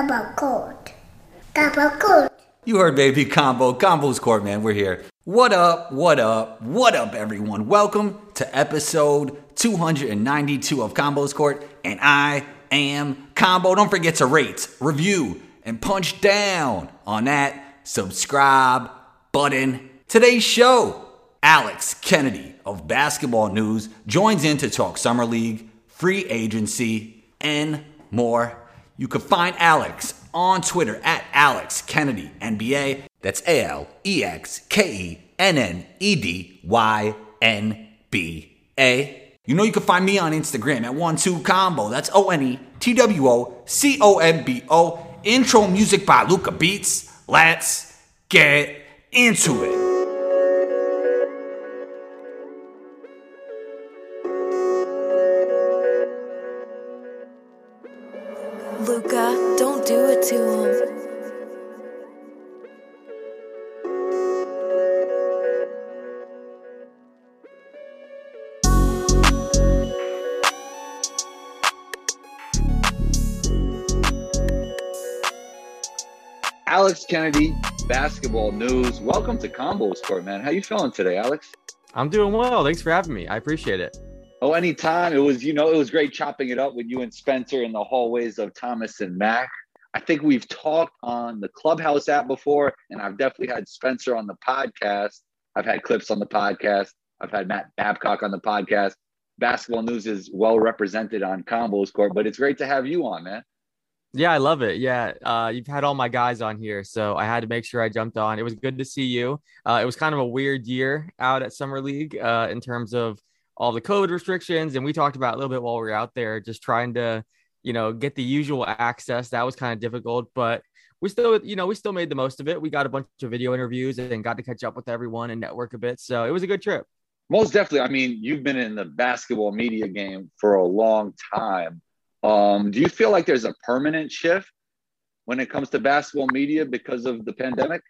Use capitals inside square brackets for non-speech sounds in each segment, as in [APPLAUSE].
Combo Court. Combo Court. You heard baby combo, combos court, man. We're here. What up? What up? What up, everyone? Welcome to episode 292 of Combos Court, and I am Combo. Don't forget to rate, review, and punch down on that subscribe button. Today's show, Alex Kennedy of Basketball News joins in to talk Summer League, free agency, and more. You can find Alex on Twitter at Alex Kennedy NBA. That's A L E X K E N N E D Y N B A. You know you can find me on Instagram at one two combo. That's O N E T W O C O M B O. Intro music by Luca Beats. Let's get into it. Kennedy, basketball news. Welcome to Combos Court, man. How you feeling today, Alex? I'm doing well. Thanks for having me. I appreciate it. Oh, anytime. It was, you know, it was great chopping it up with you and Spencer in the hallways of Thomas and Mack. I think we've talked on the Clubhouse app before, and I've definitely had Spencer on the podcast. I've had clips on the podcast. I've had Matt Babcock on the podcast. Basketball news is well represented on Combos Court, but it's great to have you on, man. Yeah, I love it. Yeah, uh, you've had all my guys on here, so I had to make sure I jumped on. It was good to see you. Uh, it was kind of a weird year out at Summer League uh, in terms of all the COVID restrictions, and we talked about a little bit while we were out there, just trying to, you know, get the usual access. That was kind of difficult, but we still, you know, we still made the most of it. We got a bunch of video interviews and got to catch up with everyone and network a bit. So it was a good trip. Most definitely. I mean, you've been in the basketball media game for a long time. Um, do you feel like there's a permanent shift when it comes to basketball media because of the pandemic?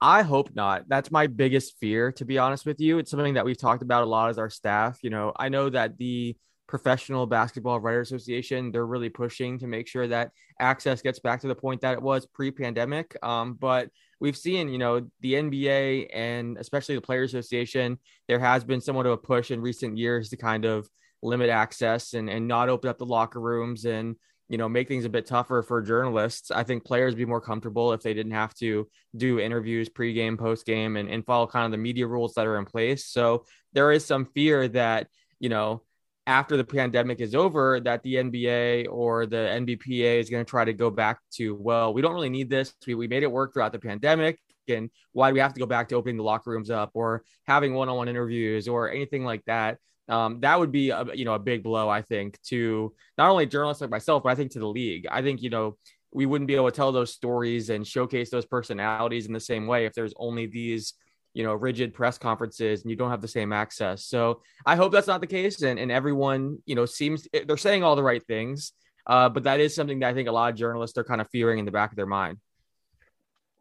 I hope not. That's my biggest fear, to be honest with you. It's something that we've talked about a lot as our staff. You know, I know that the Professional Basketball Writers Association, they're really pushing to make sure that access gets back to the point that it was pre pandemic. Um, but we've seen, you know, the NBA and especially the Players Association, there has been somewhat of a push in recent years to kind of limit access and, and not open up the locker rooms and you know make things a bit tougher for journalists. I think players be more comfortable if they didn't have to do interviews pregame postgame and, and follow kind of the media rules that are in place. So there is some fear that you know after the pandemic is over that the nba or the nbpa is going to try to go back to well we don't really need this. We, we made it work throughout the pandemic and why do we have to go back to opening the locker rooms up or having one-on-one interviews or anything like that um, that would be a, you know a big blow I think to not only journalists like myself, but I think to the league. I think you know we wouldn't be able to tell those stories and showcase those personalities in the same way if there's only these you know rigid press conferences and you don't have the same access. So I hope that's not the case, and and everyone you know seems they're saying all the right things, uh, but that is something that I think a lot of journalists are kind of fearing in the back of their mind.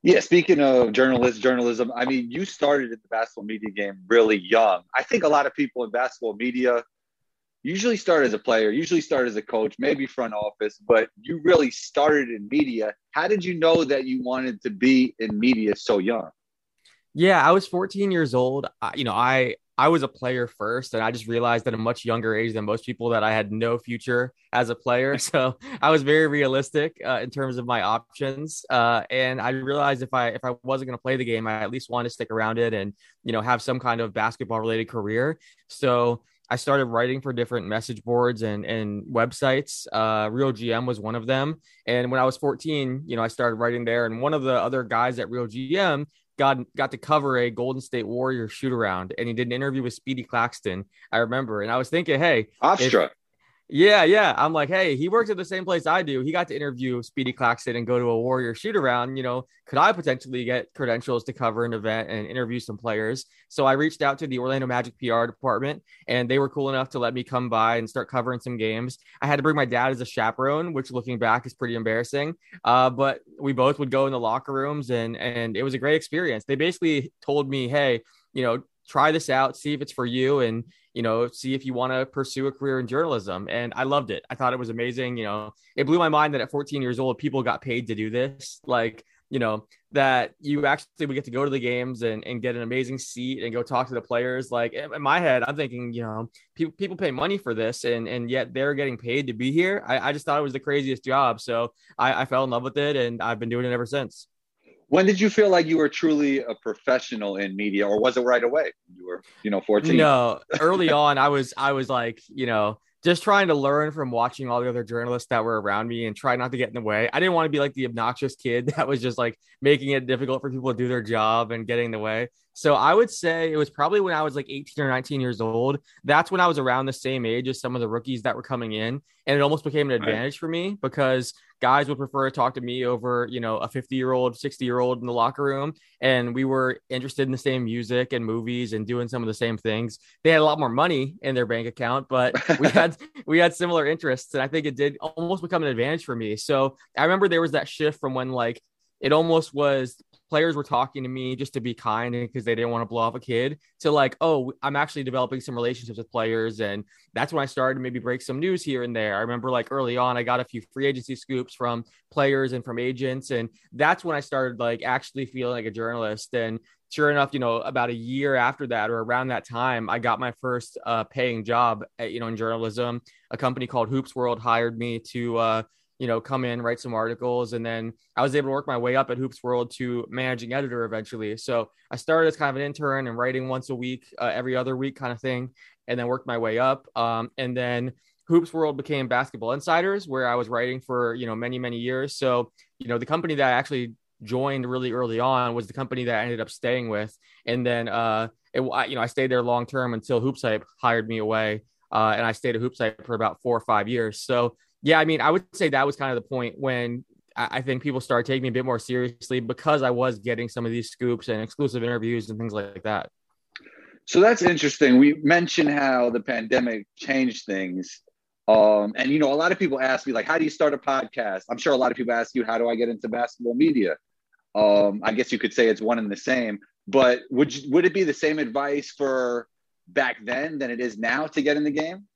Yeah, speaking of journalist journalism, I mean, you started in the basketball media game really young. I think a lot of people in basketball media usually start as a player, usually start as a coach, maybe front office, but you really started in media. How did you know that you wanted to be in media so young? Yeah, I was 14 years old. I, you know, I I was a player first, and I just realized at a much younger age than most people that I had no future as a player. [LAUGHS] So I was very realistic uh, in terms of my options, uh, and I realized if I if I wasn't going to play the game, I at least wanted to stick around it and you know have some kind of basketball related career. So I started writing for different message boards and and websites. Uh, Real GM was one of them. And when I was 14, you know, I started writing there. And one of the other guys at Real GM got got to cover a Golden State Warrior shoot around, and he did an interview with Speedy Claxton. I remember, and I was thinking, hey, Hofstra. Yeah, yeah. I'm like, hey, he works at the same place I do. He got to interview Speedy Claxton and go to a Warrior shoot around. You know, could I potentially get credentials to cover an event and interview some players? So I reached out to the Orlando Magic PR department, and they were cool enough to let me come by and start covering some games. I had to bring my dad as a chaperone, which looking back is pretty embarrassing. Uh, but we both would go in the locker rooms, and and it was a great experience. They basically told me, hey, you know, try this out, see if it's for you, and you know, see if you want to pursue a career in journalism. And I loved it. I thought it was amazing. You know, it blew my mind that at 14 years old, people got paid to do this. Like, you know, that you actually would get to go to the games and, and get an amazing seat and go talk to the players. Like in my head, I'm thinking, you know, people people pay money for this and and yet they're getting paid to be here. I, I just thought it was the craziest job. So I, I fell in love with it and I've been doing it ever since. When did you feel like you were truly a professional in media, or was it right away? You were, you know, 14. No, early on, I was, I was like, you know, just trying to learn from watching all the other journalists that were around me and try not to get in the way. I didn't want to be like the obnoxious kid [LAUGHS] that was just like making it difficult for people to do their job and getting in the way. So I would say it was probably when I was like 18 or 19 years old. That's when I was around the same age as some of the rookies that were coming in. And it almost became an advantage right. for me because guys would prefer to talk to me over, you know, a 50 year old, 60 year old in the locker room. And we were interested in the same music and movies and doing some of the same things. They had a lot more money in their bank account, but we [LAUGHS] had we had similar interests. And I think it did almost become an advantage for me. So I remember there was that shift from when like it almost was players were talking to me just to be kind because they didn't want to blow off a kid to like oh i'm actually developing some relationships with players and that's when i started to maybe break some news here and there. I remember like early on i got a few free agency scoops from players and from agents and that's when i started like actually feeling like a journalist. And sure enough you know about a year after that or around that time i got my first uh, paying job at, you know in journalism. A company called hoops world hired me to uh, you know, come in, write some articles. And then I was able to work my way up at Hoops World to managing editor eventually. So I started as kind of an intern and writing once a week, uh, every other week kind of thing, and then worked my way up. Um, and then Hoops World became Basketball Insiders, where I was writing for, you know, many, many years. So, you know, the company that I actually joined really early on was the company that I ended up staying with. And then, uh, it, you know, I stayed there long term until Hoops Hype hired me away. Uh, and I stayed at Hoops Hype for about four or five years. So yeah, I mean, I would say that was kind of the point when I think people started taking me a bit more seriously because I was getting some of these scoops and exclusive interviews and things like that. So that's interesting. We mentioned how the pandemic changed things. Um, and you know, a lot of people ask me, like, how do you start a podcast? I'm sure a lot of people ask you, how do I get into basketball media? Um, I guess you could say it's one and the same. But would you, would it be the same advice for back then than it is now to get in the game?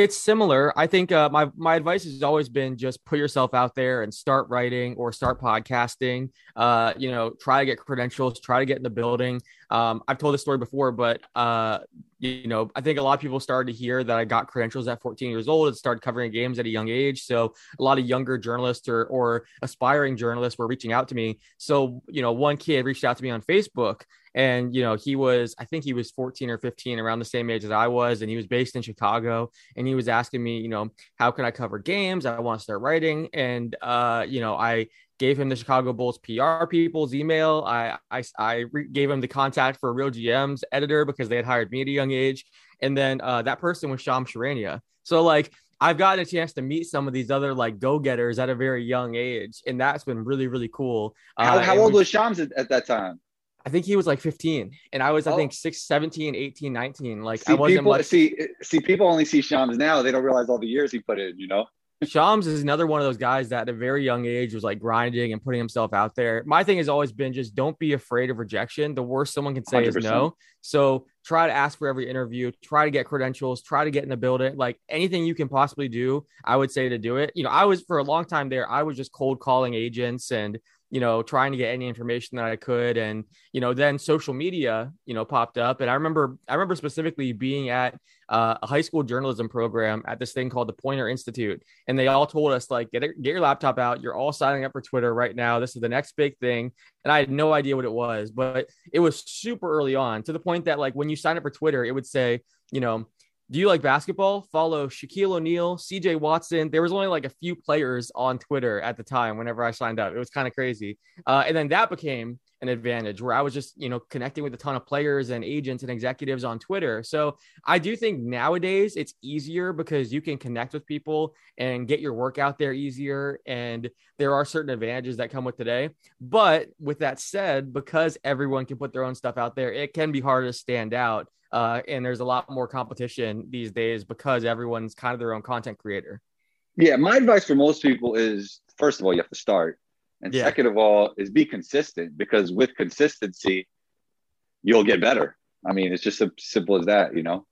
It's similar. I think uh, my my advice has always been just put yourself out there and start writing or start podcasting. Uh, you know, try to get credentials, try to get in the building. Um, I've told this story before, but uh, you know, I think a lot of people started to hear that I got credentials at 14 years old and started covering games at a young age. So a lot of younger journalists or, or aspiring journalists were reaching out to me. So, you know, one kid reached out to me on Facebook and, you know, he was, I think he was 14 or 15 around the same age as I was. And he was based in Chicago and he was asking me, you know, how can I cover games? I want to start writing. And, uh, you know, I gave him the Chicago Bulls PR people's email. I I, I re- gave him the contact for Real GM's editor because they had hired me at a young age, and then uh, that person was Shams Charania. So like I've gotten a chance to meet some of these other like go getters at a very young age, and that's been really really cool. How, uh, how old was Shams at, at, that time? I think he was like 15 and I was, oh. I think 6, 17, 18, 19. Like see, I wasn't people, much... see, see, people only see Shams now. They don't realize all the years he put in, you know? [LAUGHS] Shams is another one of those guys that at a very young age was like grinding and putting himself out there. My thing has always been just don't be afraid of rejection. The worst someone can say 100%. is no. So try to ask for every interview, try to get credentials, try to get in the building. Like anything you can possibly do, I would say to do it. You know, I was for a long time there, I was just cold calling agents and you know, trying to get any information that I could. And, you know, then social media, you know, popped up. And I remember, I remember specifically being at uh, a high school journalism program at this thing called the Poynter Institute. And they all told us, like, get, it, get your laptop out. You're all signing up for Twitter right now. This is the next big thing. And I had no idea what it was, but it was super early on to the point that, like, when you sign up for Twitter, it would say, you know, do you like basketball? Follow Shaquille O'Neal, CJ Watson. There was only like a few players on Twitter at the time whenever I signed up. It was kind of crazy. Uh, and then that became an advantage where I was just, you know, connecting with a ton of players and agents and executives on Twitter. So I do think nowadays it's easier because you can connect with people and get your work out there easier. And there are certain advantages that come with today. But with that said, because everyone can put their own stuff out there, it can be harder to stand out uh, and there's a lot more competition these days because everyone's kind of their own content creator. Yeah, my advice for most people is first of all, you have to start. And yeah. second of all, is be consistent because with consistency, you'll get better. I mean, it's just as simple as that, you know.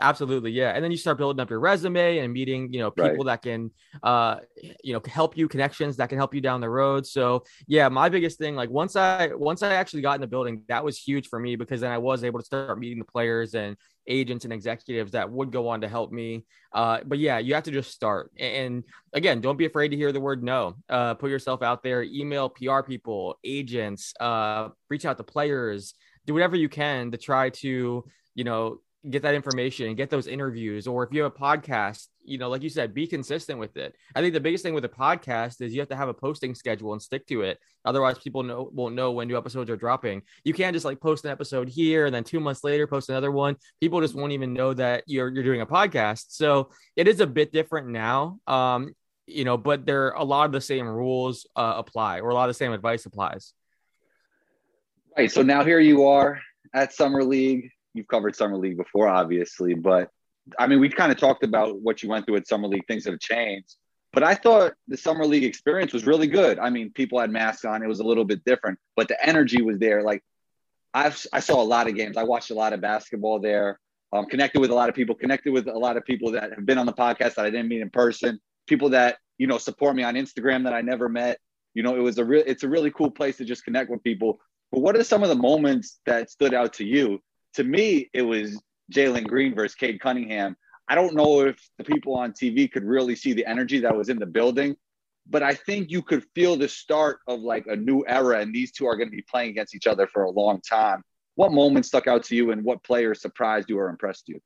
Absolutely, yeah. And then you start building up your resume and meeting, you know, people Right. that can, uh, you know, help you, connections that can help you down the road. So yeah, my biggest thing, like once I once I actually got in the building, that was huge for me because then I was able to start meeting the players and agents and executives that would go on to help me. Uh, but yeah, you have to just start. And again, don't be afraid to hear the word no. Uh, put yourself out there. Email PR people, agents. Uh, reach out to players. Do whatever you can to try to, you know, get that information and get those interviews or if you have a podcast you know like you said be consistent with it i think the biggest thing with a podcast is you have to have a posting schedule and stick to it otherwise people know won't know when new episodes are dropping you can't just like post an episode here and then two months later post another one people just won't even know that you're you're doing a podcast so it is a bit different now um you know but there a lot of the same rules uh, apply or a lot of the same advice applies Right. So now here you are at Summer League. You've covered Summer League before, obviously, but I mean, we've kind of talked about what you went through at Summer League. Things have changed, but I thought the Summer League experience was really good. I mean, people had masks on; it was a little bit different, but the energy was there. Like I've I saw a lot of games. I watched a lot of basketball there. Um, connected with a lot of people. Connected with a lot of people that have been on the podcast that I didn't meet in person. People that you know support me on Instagram that I never met. You know, it was a real. It's a really cool place to just connect with people. But what are some of the moments that stood out to you? To me, it was Jalen Green versus Cade Cunningham. I don't know if the people on TV could really see the energy that was in the building, but I think you could feel the start of like a new era, and these two are going to be playing against each other for a long time. What moment stuck out to you, and what player surprised you or impressed you?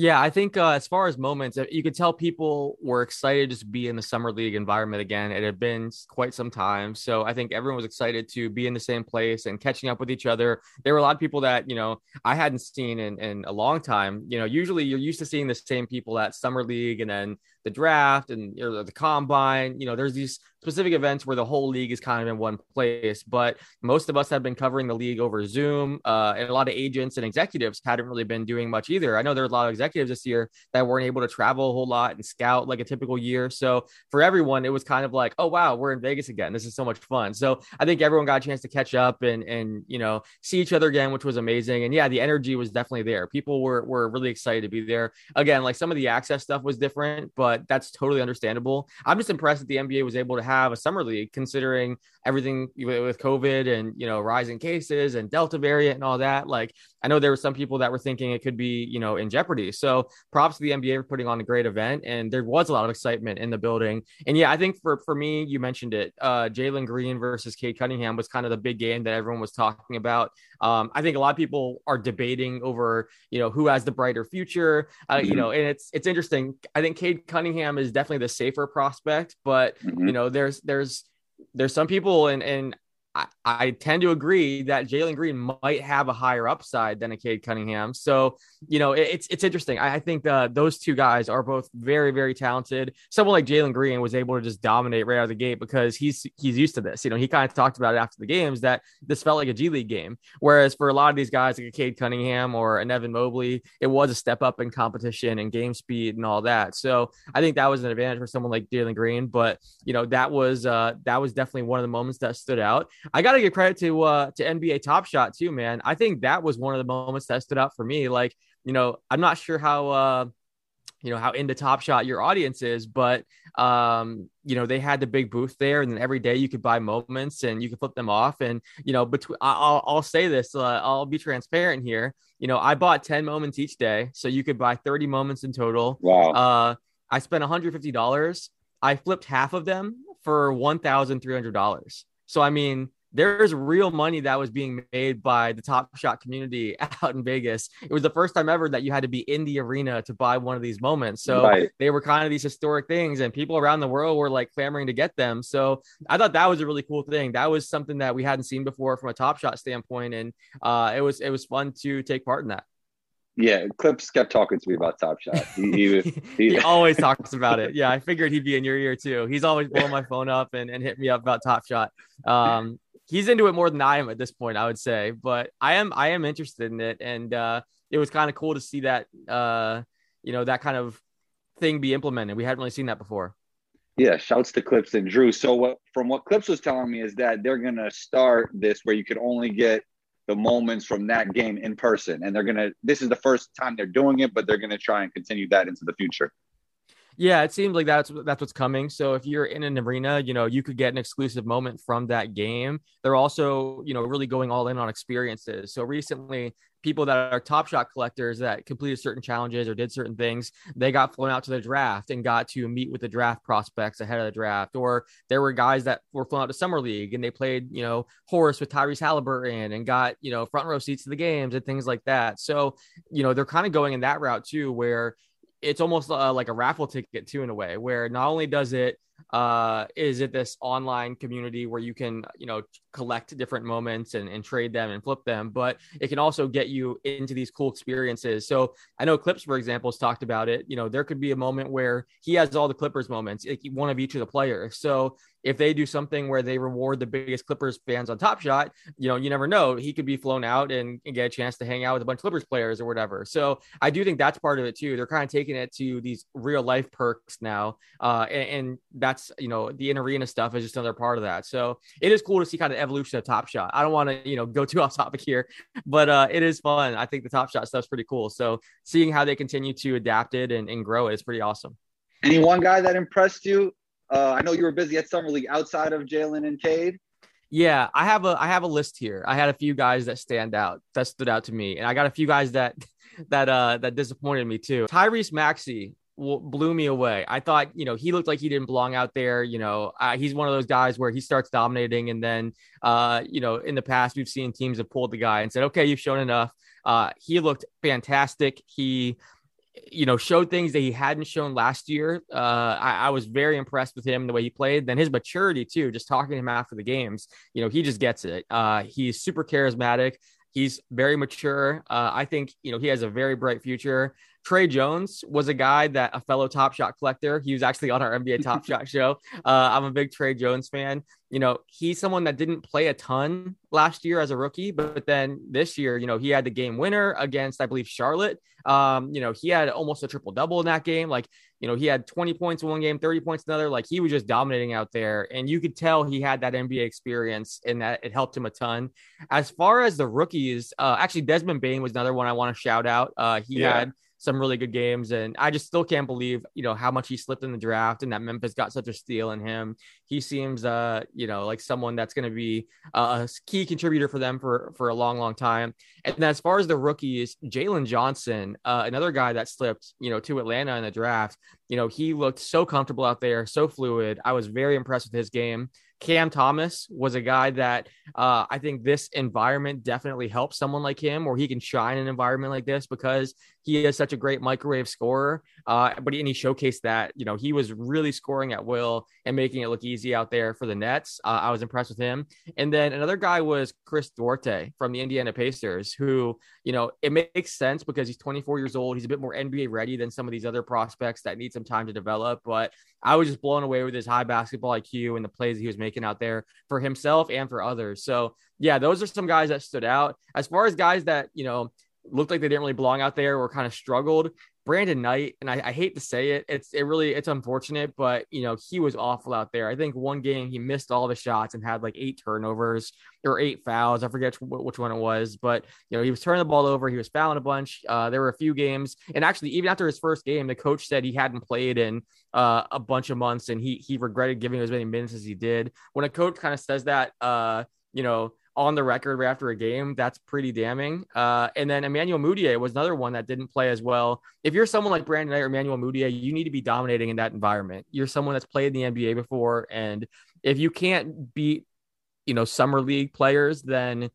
Yeah, I think uh, as far as moments, uh, you could tell people were excited to be in the summer league environment again. It had been quite some time, so I think everyone was excited to be in the same place and catching up with each other. There were a lot of people that you know I hadn't seen in in a long time. You know, usually you're used to seeing the same people at summer league and then the draft and you know, the combine. You know, there's these specific events where the whole league is kind of in one place. But most of us have been covering the league over Zoom, uh, and a lot of agents and executives hadn't really been doing much either. I know there are a lot of executives this year that weren't able to travel a whole lot and scout like a typical year. So for everyone, it was kind of like, oh wow, we're in Vegas again. This is so much fun. So I think everyone got a chance to catch up and and you know see each other again, which was amazing. And yeah, the energy was definitely there. People were were really excited to be there. Again, like some of the access stuff was different, but that's totally understandable. I'm just impressed that the NBA was able to have a summer league considering everything with COVID and you know rising cases and Delta variant and all that. Like I know there were some people that were thinking it could be you know in jeopardy. So props to the NBA for putting on a great event, and there was a lot of excitement in the building. And yeah, I think for for me, you mentioned it, uh, Jalen Green versus Cade Cunningham was kind of the big game that everyone was talking about. Um, I think a lot of people are debating over you know who has the brighter future. Uh, You Mhm. know, and it's it's interesting. I think Cade Cunningham is definitely the safer prospect, but Mhm. you know there's there's there's some people and and I, I tend to agree that Jalen Green might have a higher upside than a Cade Cunningham. So, you know, it, it's it's interesting. I, I think uh, those two guys are both very, very talented. Someone like Jalen Green was able to just dominate right out of the gate because he's he's used to this. You know, he kind of talked about it after the games that this felt like a G League game. Whereas for a lot of these guys like a Cade Cunningham or an Evan Mobley, it was a step up in competition and game speed and all that. So I think that was an advantage for someone like Jalen Green. But you know, that was uh that was definitely one of the moments that stood out. I got to give credit to uh to NBA Top Shot too, man. I think that was one of the moments that stood out for me. Like, you know, I'm not sure how uh you know how into Top Shot your audience is, but um, you know they had the big booth there, and then every day you could buy moments and you could flip them off. And you know, between I'll I'll say this, uh, I'll be transparent here. You know, I bought ten moments each day, so you could buy thirty moments in total. Wow. Uh, I spent one hundred fifty dollars. I flipped half of them for one thousand three hundred dollars. So I mean, there's real money that was being made by the Top Shot community [LAUGHS] out in Vegas. It was the first time ever that you had to be in the arena to buy one of these moments. So Right. they were kind of these historic things, and people around the world were like clamoring to get them. So I thought that was a really cool thing. That was something that we hadn't seen before from a Top Shot standpoint, and uh, it was it was fun to take part in that. Yeah, Clips kept talking to me about Top Shot. He, he, [LAUGHS] he he- always talks about it. Yeah, I figured he'd be in your ear too. He's always blowing my phone up and, and hit me up about Top Shot. Um, he's into it more than I am at this point, I would say. But I am I am interested in it, and uh, it was kind of cool to see that uh, you know that kind of thing be implemented. We hadn't really seen that before. Yeah, shouts to Clips and Drew. So what from what Clips was telling me is that they're gonna start this where you could only get the moments from that game in person. And they're to, this is the first time they're doing it, but they're to try and continue that into the future. Yeah, it seems like that's that's what's coming. So if you're in an arena, you know, you could get an exclusive moment from that game. They're also, you know, really going all in on experiences. So recently, people that are top shot collectors that completed certain challenges or did certain things, they got flown out to the draft and got to meet with the draft prospects ahead of the draft. Or there were guys that were flown out to summer league and they played, you know, horse with Tyrese Halliburton and got, you know, front row seats to the games and things like that. So, you know, they're kind of going in that route too, where it's almost uh, like a raffle ticket too in a way where not only does it uh, is it this online community where you can you know collect different moments and, and trade them and flip them but it can also get you into these cool experiences so i know clips for example has talked about it you know there could be a moment where he has all the clippers moments like one of each of the players so if they do something where they reward the biggest Clippers fans on Top Shot, you know, you never know. He could be flown out and, and, get a chance to hang out with a bunch of Clippers players or whatever. So I do think that's part of it too. They're kind of taking it to these real life perks now. Uh, and, and that's, you know, the in arena stuff is just another part of that. So it is cool to see kind of evolution of Top Shot. I don't want to, you know, go too [LAUGHS] off topic here, but uh, it is fun. I think the Top Shot stuff's pretty cool. So seeing how they continue to adapt it and, and grow it is pretty awesome. Any one guy that impressed you uh, I know you were busy at summer league outside of Jalen and Cade. Yeah, I have a I have a list here. I had a few guys that stand out that stood out to me, and I got a few guys that [LAUGHS] that uh that disappointed me too. Tyrese Maxey blew me away. I thought, you know, he looked like he didn't belong out there. You know, uh, he's one of those guys where he starts dominating, and then, uh, you know, in the past we've seen teams have pulled the guy and said, "Okay, you've shown enough." Uh, he looked fantastic. He you know, showed things that he hadn't shown last year. Uh, I, I, was very impressed with him the way he played. Then his maturity too, just talking to him after the games, you know, he just gets it. Uh, he's super charismatic. He's very mature. Uh, I think you know he has a very bright future. Tre Jones was a guy that a fellow Top Shot collector. He was actually on our NBA [LAUGHS] Top Shot show. Uh, I'm a big Tre Jones fan. You know, he's someone that didn't play a ton last year as a rookie, but then this year, you know, he had the game winner against, I believe, Charlotte. Um, you know, he had almost a triple double in that game. Like, you know, he had 20 points in one game, 30 points in another. Like, he was just dominating out there. And you could tell he had that NBA experience and that it helped him a ton. As far as the rookies, uh, actually, Desmond Bane was another one I want to shout out. Uh, he yeah. had some really good games. And I just still can't believe, you know, how much he slipped in the draft and that Memphis got such a steal in him. He seems, uh, you know, like someone that's going to be a key contributor for them for, for a long, long time. And as far as the rookies, Jalen Johnson, uh, another guy that slipped, you know, to Atlanta in the draft, you know, he looked so comfortable out there, so fluid. I was very impressed with his game. Cam Thomas was a guy that uh, I think this environment definitely helps someone like him, or he can shine in an environment like this because he is such a great microwave scorer. Uh, but he, and he showcased that you know he was really scoring at will and making it look easy out there for the Nets. Uh, I was impressed with him. And then another guy was Chris Duarte from the Indiana Pacers, who you know it makes sense because he's 24 years old. He's a bit more NBA ready than some of these other prospects that need some time to develop. But I was just blown away with his high basketball IQ and the plays he was making out there for himself and for others. So yeah, those are some guys that stood out. As far as guys that you know looked like they didn't really belong out there or kind of struggled. Brandon Knight, and I, I, hate to say it, it's it really it's unfortunate, but you know he was awful out there. I think one game he missed all the shots and had like eight turnovers or eight fouls. I forget which one it was, but you know he was turning the ball over, he was fouling a bunch. Uh, there were a few games, and actually even after his first game, the coach said he hadn't played in uh, a bunch of months, and he he regretted giving as many minutes as he did. When a coach kind of says that, uh, you know on the record right after a game, that's pretty damning. Uh, and then Emmanuel Mudiay was another one that didn't play as well. If you're someone like Brandon Knight or Emmanuel Mudiay, you need to be dominating in that environment. You're someone that's played in the NBA before, and if you can't beat, you know, summer league players, then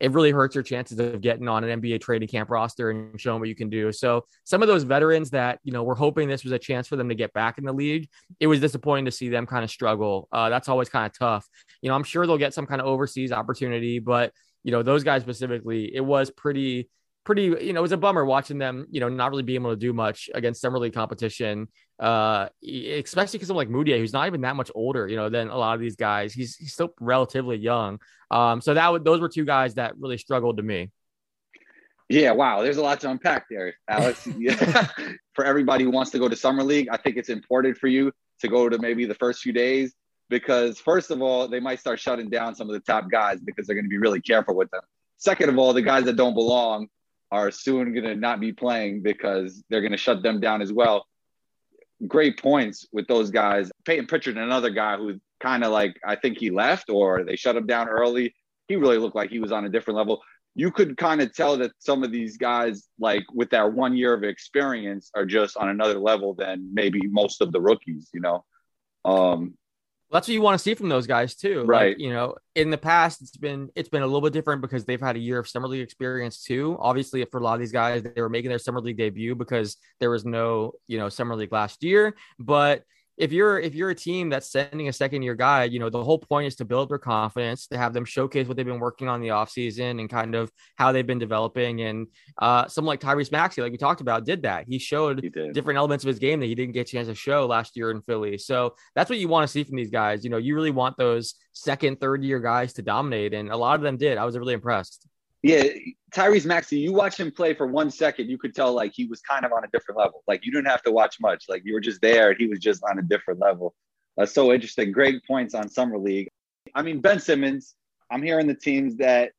it really hurts your chances of getting on an NBA training camp roster and showing what you can do. So some of those veterans that you know we're hoping this was a chance for them to get back in the league. It was disappointing to see them kind of struggle. Uh, that's always kind of tough. You know, I'm sure they'll get some kind of overseas opportunity, but you know those guys specifically, it was pretty pretty, you know, it was a bummer watching them, you know, not really be able to do much against summer league competition. Uh, especially because I'm like Mudiay, who's not even that much older, you know, than a lot of these guys. He's he's still relatively young. Um, so that would those were two guys that really struggled to me. Yeah, wow. There's a lot to unpack there, Alex. [LAUGHS] for everybody who wants to go to summer league, I think it's important for you to go to maybe the first few days because first of all, they might start shutting down some of the top guys because they're going to be really careful with them. Second of all, the guys that don't belong are soon going to not be playing because they're going to shut them down as well. Great points with those guys. Payton Pritchard, another guy who kind of like I think he left or they shut him down early. He really looked like he was on a different level. You could kind of tell that some of these guys, like with that one year of experience, are just on another level than maybe most of the rookies. You know, um, that's what you want to see from those guys too. Right. Like, you know, in the past, it's been it's been a little bit different because they've had a year of summer league experience too. Obviously, for a lot of these guys, they were making their summer league debut because there was no, you know, summer league last year. But if you're if you're a team that's sending a second year guy, you know, the whole point is to build their confidence, to have them showcase what they've been working on the offseason and kind of how they've been developing. And uh someone like Tyrese Maxey, like we talked about, did that. He showed He different elements of his game that he didn't get a chance to show last year in Philly. So that's what you want to see from these guys. You know, you really want those second, third year guys to dominate. And a lot of them did. I was really impressed. Yeah, Tyrese Maxey, you watch him play for one second, you could tell like he was kind of on a different level. Like you didn't have to watch much. Like you were just there he was just on a different level. That's so interesting. Great points on Summer League. I mean, Ben Simmons, I'm hearing the teams that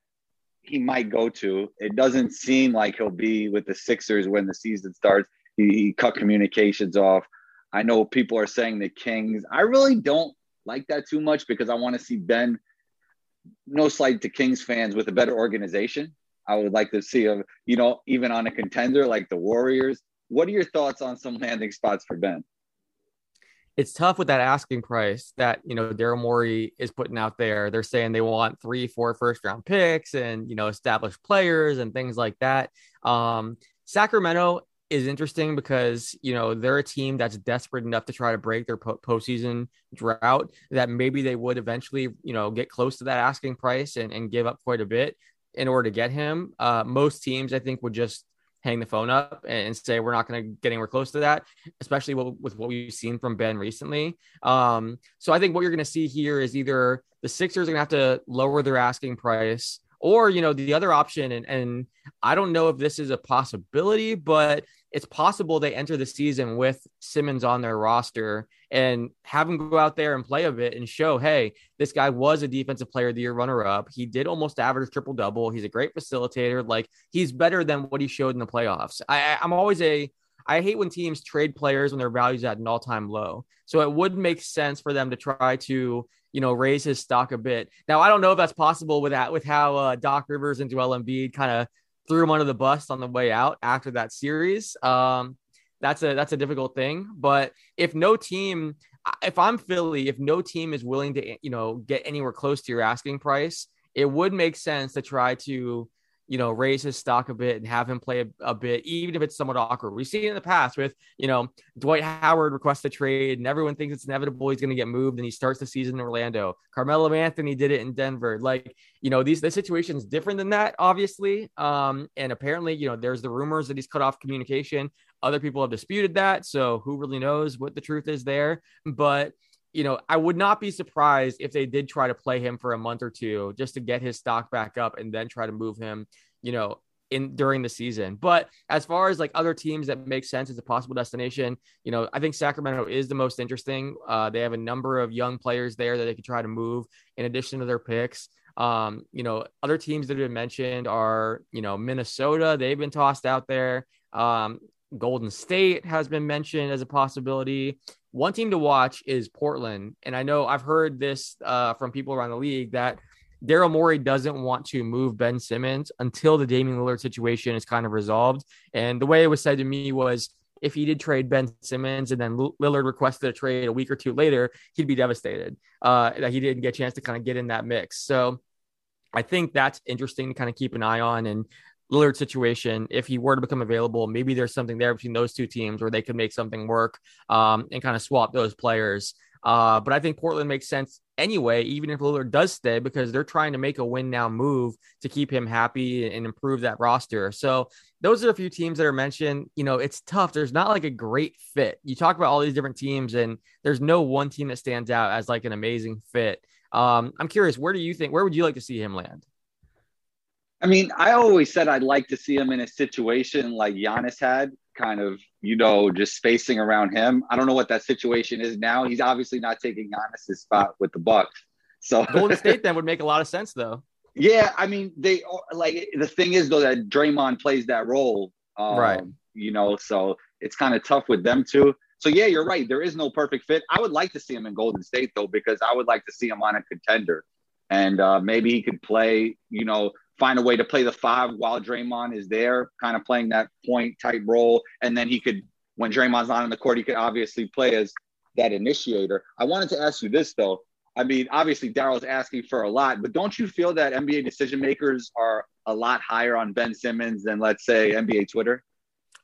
he might go to. It doesn't seem like he'll be with the Sixers when the season starts. He, he cut communications off. I know people are saying the Kings. I really don't like that too much because I want to see Ben no slight to Kings fans with a better organization. I would like to see him, you know, even on a contender like the Warriors. What are your thoughts on some landing spots for Ben? It's tough with that asking price that you know Daryl Morey is putting out there. They're saying they want three, four first round picks and you know established players and things like that. Um, Sacramento is interesting because you know they're a team that's desperate enough to try to break their po- postseason drought. That maybe they would eventually you know get close to that asking price and, and give up quite a bit in order to get him. Uh, most teams, I think, would just hang the phone up and say we're not going to get anywhere close to that, especially with what we've seen from Ben recently. Um, so I think what you're going to see here is either the Sixers are going to have to lower their asking price, or you know the other option, and and I don't know if this is a possibility, but it's possible they enter the season with Simmons on their roster and have him go out there and play a bit and show, hey, this guy was a defensive player of the year runner up. He did almost average triple double. He's a great facilitator. Like he's better than what he showed in the playoffs. I, I'm always a I hate when teams trade players when their value's at an all-time low. So it would make sense for them to try to, you know, raise his stock a bit. Now I don't know if that's possible with that with how uh, Doc Rivers and Joel Embiid kind of threw him under the bus on the way out after that series. Um, that's a that's a difficult thing. But if no team, if I'm Philly, if no team is willing to you know get anywhere close to your asking price, it would make sense to try to you know, raise his stock a bit and have him play a, a, bit, even if it's somewhat awkward. We've seen it in the past with, you know, Dwight Howard requests a trade and everyone thinks it's inevitable he's going to get moved and he starts the season in Orlando. Carmelo Anthony did it in Denver. Like, you know, these the situation's different than that, obviously. Um, and apparently, you know, there's the rumors that he's cut off communication. Other people have disputed that. So who really knows what the truth is there? But you know, I would not be surprised if they did try to play him for a month or two just to get his stock back up and then try to move him, you know, in during the season. But as far as like other teams that make sense as a possible destination, you know, I think Sacramento is the most interesting. Uh, they have a number of young players there that they could try to move in addition to their picks. Um, you know, other teams that have been mentioned are, you know, Minnesota, they've been tossed out there. Um, Golden State has been mentioned as a possibility. One team to watch is Portland. And I know I've heard this uh, from people around the league that Daryl Morey doesn't want to move Ben Simmons until the Damian Lillard situation is kind of resolved. And the way it was said to me was if he did trade Ben Simmons and then Lillard requested a trade a week or two later, he'd be devastated uh, that he didn't get a chance to kind of get in that mix. So I think that's interesting to kind of keep an eye on. And Lillard situation, if he were to become available, maybe there's something there between those two teams where they could make something work um, and kind of swap those players. Uh, but I think Portland makes sense anyway, even if Lillard does stay, because they're trying to make a win now move to keep him happy and improve that roster. So those are a few teams that are mentioned. You know, it's tough. There's not like a great fit. You talk about all these different teams, and there's no one team that stands out as like an amazing fit. Um, I'm curious, where do you think, where would you like to see him land? I mean, I always said I'd like to see him in a situation like Giannis had, kind of, you know, just spacing around him. I don't know what that situation is now. He's obviously not taking Giannis's spot with the Bucks. So [LAUGHS] Golden State then would make a lot of sense though. Yeah, I mean, they like the thing is though that Draymond plays that role, um, Right. You know, so it's kind of tough with them too. So yeah, you're right. There is no perfect fit. I would like to see him in Golden State though, because I would like to see him on a contender, and uh, maybe he could play. You know, find a way to play the five while Draymond is there, kind of playing that point type role, and then he could, when Draymond's not on the court, he could obviously play as that initiator. I wanted to ask you this though. I mean, obviously Daryl's asking for a lot, but don't you feel that NBA decision makers are a lot higher on Ben Simmons than let's say NBA Twitter?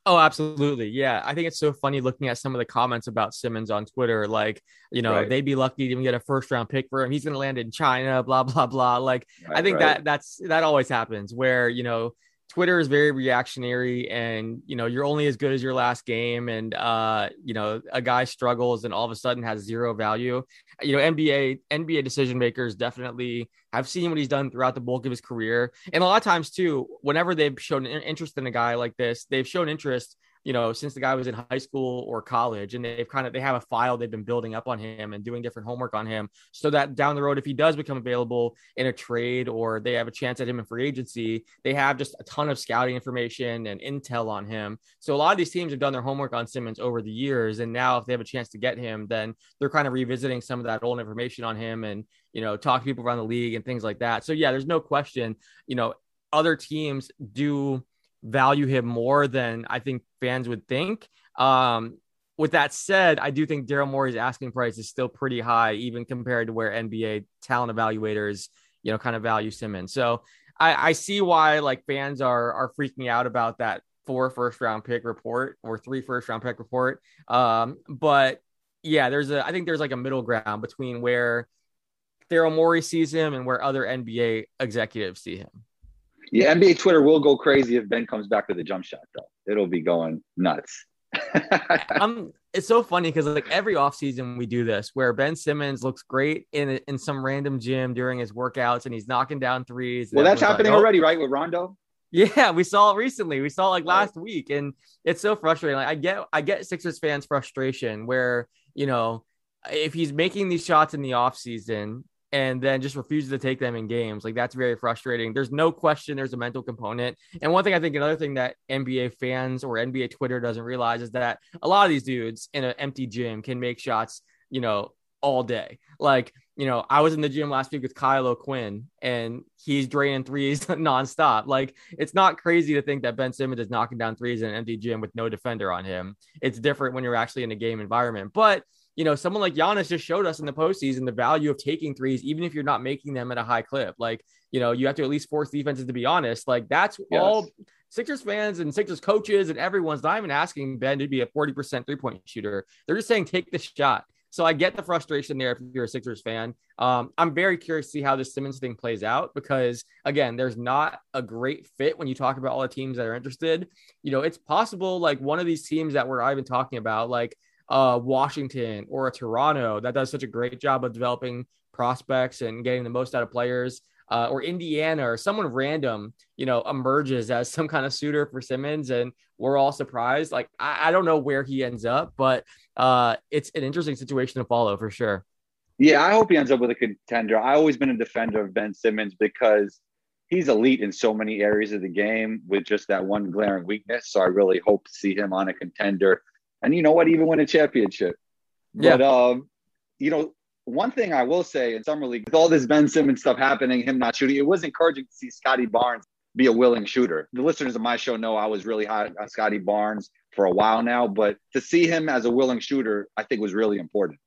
Oh, absolutely. Yeah. I think it's so funny looking at some of the comments about Simmons on Twitter. Like, you know, Right. they'd be lucky to even get a first round pick for him. He's going to land in China, blah, blah, blah. Like, I think that that's that always happens where, you know, Twitter is very reactionary and, you know, you're only as good as your last game. And, uh, you know, a guy struggles and all of a sudden has zero value. You know, NBA, NBA decision makers definitely have seen what he's done throughout the bulk of his career. And a lot of times, too, whenever they've shown in- interest in a guy like this, they've shown interest you know, since the guy was in high school or college, and they've kind of they have a file they've been building up on him and doing different homework on him, so that down the road, if he does become available in a trade or they have a chance at him in free agency, they have just a ton of scouting information and intel on him. So a lot of these teams have done their homework on Simmons over the years, and now if they have a chance to get him, then they're kind of revisiting some of that old information on him and you know talk to people around the league and things like that. So yeah, there's no question, you know, other teams do value him more than I think fans would think. Um, with that said, I do think Daryl Morey's asking price is still pretty high, even compared to where NBA talent evaluators, you know, kind of value Simmons. So I, I see why like fans are are freaking out about that four first round pick report or three first round pick report. Um, but yeah, there's a I think there's like a middle ground between where Daryl Morey sees him and where other NBA executives see him. Yeah, NBA Twitter will go crazy if Ben comes back with a jump shot, though. It'll be going nuts. [LAUGHS] um, it's so funny because like every offseason we do this where Ben Simmons looks great in in some random gym during his workouts and he's knocking down threes. well, that's happening like, "Oh." already, right, with Rondo? Yeah, we saw it recently. We saw it like last week, and it's so frustrating. Like I get, I get Sixers fans' frustration where you know if he's making these shots in the offseason and then just refuses to take them in games, like that's very frustrating. There's no question there's a mental component. And one thing I think another thing that NBA fans or NBA Twitter doesn't realize is that a lot of these dudes in an empty gym can make shots, you know, all day. Like, you know, I was in the gym last week with Kyle O'Quinn and he's draining threes [LAUGHS] nonstop. Like, it's not crazy to think that Ben Simmons is knocking down threes in an empty gym with no defender on him. It's different when you're actually in a game environment. But you know, someone like Giannis just showed us in the postseason the value of taking threes, even if you're not making them at a high clip. Like, you know, you have to at least force defenses to be honest. Like, that's Yes. all Sixers fans and Sixers coaches and everyone's not even asking Ben to be a 40% three point shooter. They're just saying, take the shot. So I get the frustration there if you're a Sixers fan. Um, I'm very curious to see how this Simmons thing plays out because, again, there's not a great fit when you talk about all the teams that are interested. You know, it's possible like one of these teams that we're even talking about, like uh, Washington or a Toronto that does such a great job of developing prospects and getting the most out of players, uh, or Indiana or someone random, you know, emerges as some kind of suitor for Simmons, and we're all surprised. Like I, I don't know where he ends up, but uh, it's an interesting situation to follow for sure. Yeah, I hope he ends up with a contender. I always been a defender of Ben Simmons because he's elite in so many areas of the game with just that one glaring weakness. So I really hope to see him on a contender. And you know what? Even win a championship. Yeah. But um, you know, one thing I will say in summer league, with all this Ben Simmons stuff happening, him not shooting, it was encouraging to see Scottie Barnes be a willing shooter. The listeners of my show know I was really high on Scottie Barnes for a while now, but to see him as a willing shooter, I think was really important.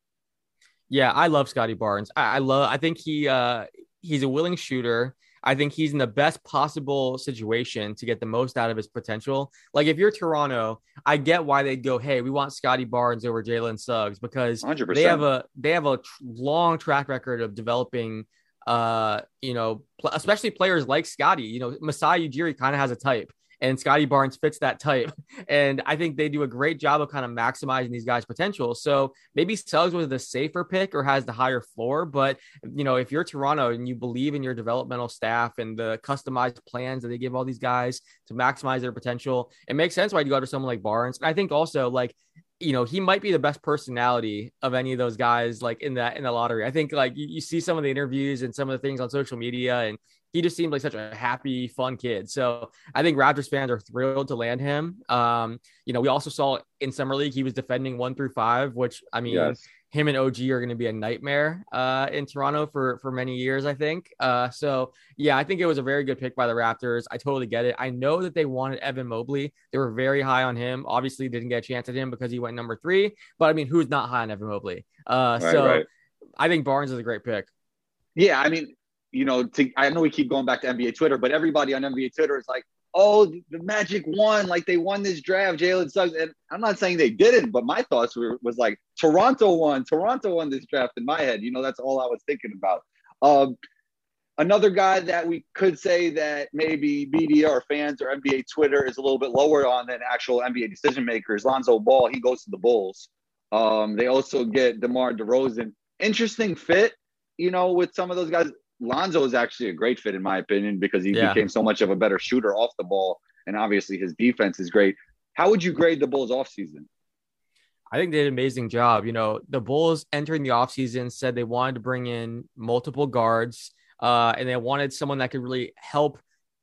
Yeah, I love Scottie Barnes. I, I love. I think he uh, he's a willing shooter. I think he's in the best possible situation to get the most out of his potential. Like if you're Toronto, I get why they'd go, "Hey, we want Scottie Barnes over Jalen Suggs because 100%. they have a they have a tr- long track record of developing uh you know pl- especially players like Scottie you know Masai Ujiri kind of has a type and Scottie Barnes fits that type. [LAUGHS] And I think they do a great job of kind of maximizing these guys potential. So maybe Suggs was the safer pick or has the higher floor but you know if you're Toronto and you believe in your developmental staff and the customized plans that they give all these guys to maximize their potential it makes sense why you go to someone like Barnes. And I think also like you know, he might be the best personality of any of those guys like in that in the lottery. I think like you, you see some of the interviews and some of the things on social media, and he just seemed like such a happy, fun kid. So I think Raptors fans are thrilled to land him. Um, you know, we also saw in summer league he was defending one through five, which I mean, Yes. him and OG are going to be a nightmare uh, in Toronto for for many years. I think. Uh, so yeah, I think it was a very good pick by the Raptors. I totally get it. I know that they wanted Evan Mobley. They were very high on him. Obviously, didn't get a chance at him because he went number three. But I mean, who's not high on Evan Mobley? Uh, Right, so right. I think Barnes is a great pick. Yeah, I mean, you know, to, I know we keep going back to NBA Twitter, but everybody on NBA Twitter is like, "Oh, the Magic won! Like they won this draft." Jalen Suggs, and I'm not saying they didn't, but my thoughts were was like, "Toronto won! Toronto won this draft." In my head, you know, that's all I was thinking about. Um, another guy that we could say that maybe media or fans or NBA Twitter is a little bit lower on than actual NBA decision makers. Lonzo Ball, he goes to the Bulls. Um, they also get DeMar DeRozan. Interesting fit, you know, with some of those guys. Lonzo is actually a great fit in my opinion because he Yeah. became so much of a better shooter off the ball, and obviously his defense is great. How would you grade the Bulls offseason? I think they did an amazing job. You know, the Bulls entering the offseason said they wanted to bring in multiple guards uh, and they wanted someone that could really help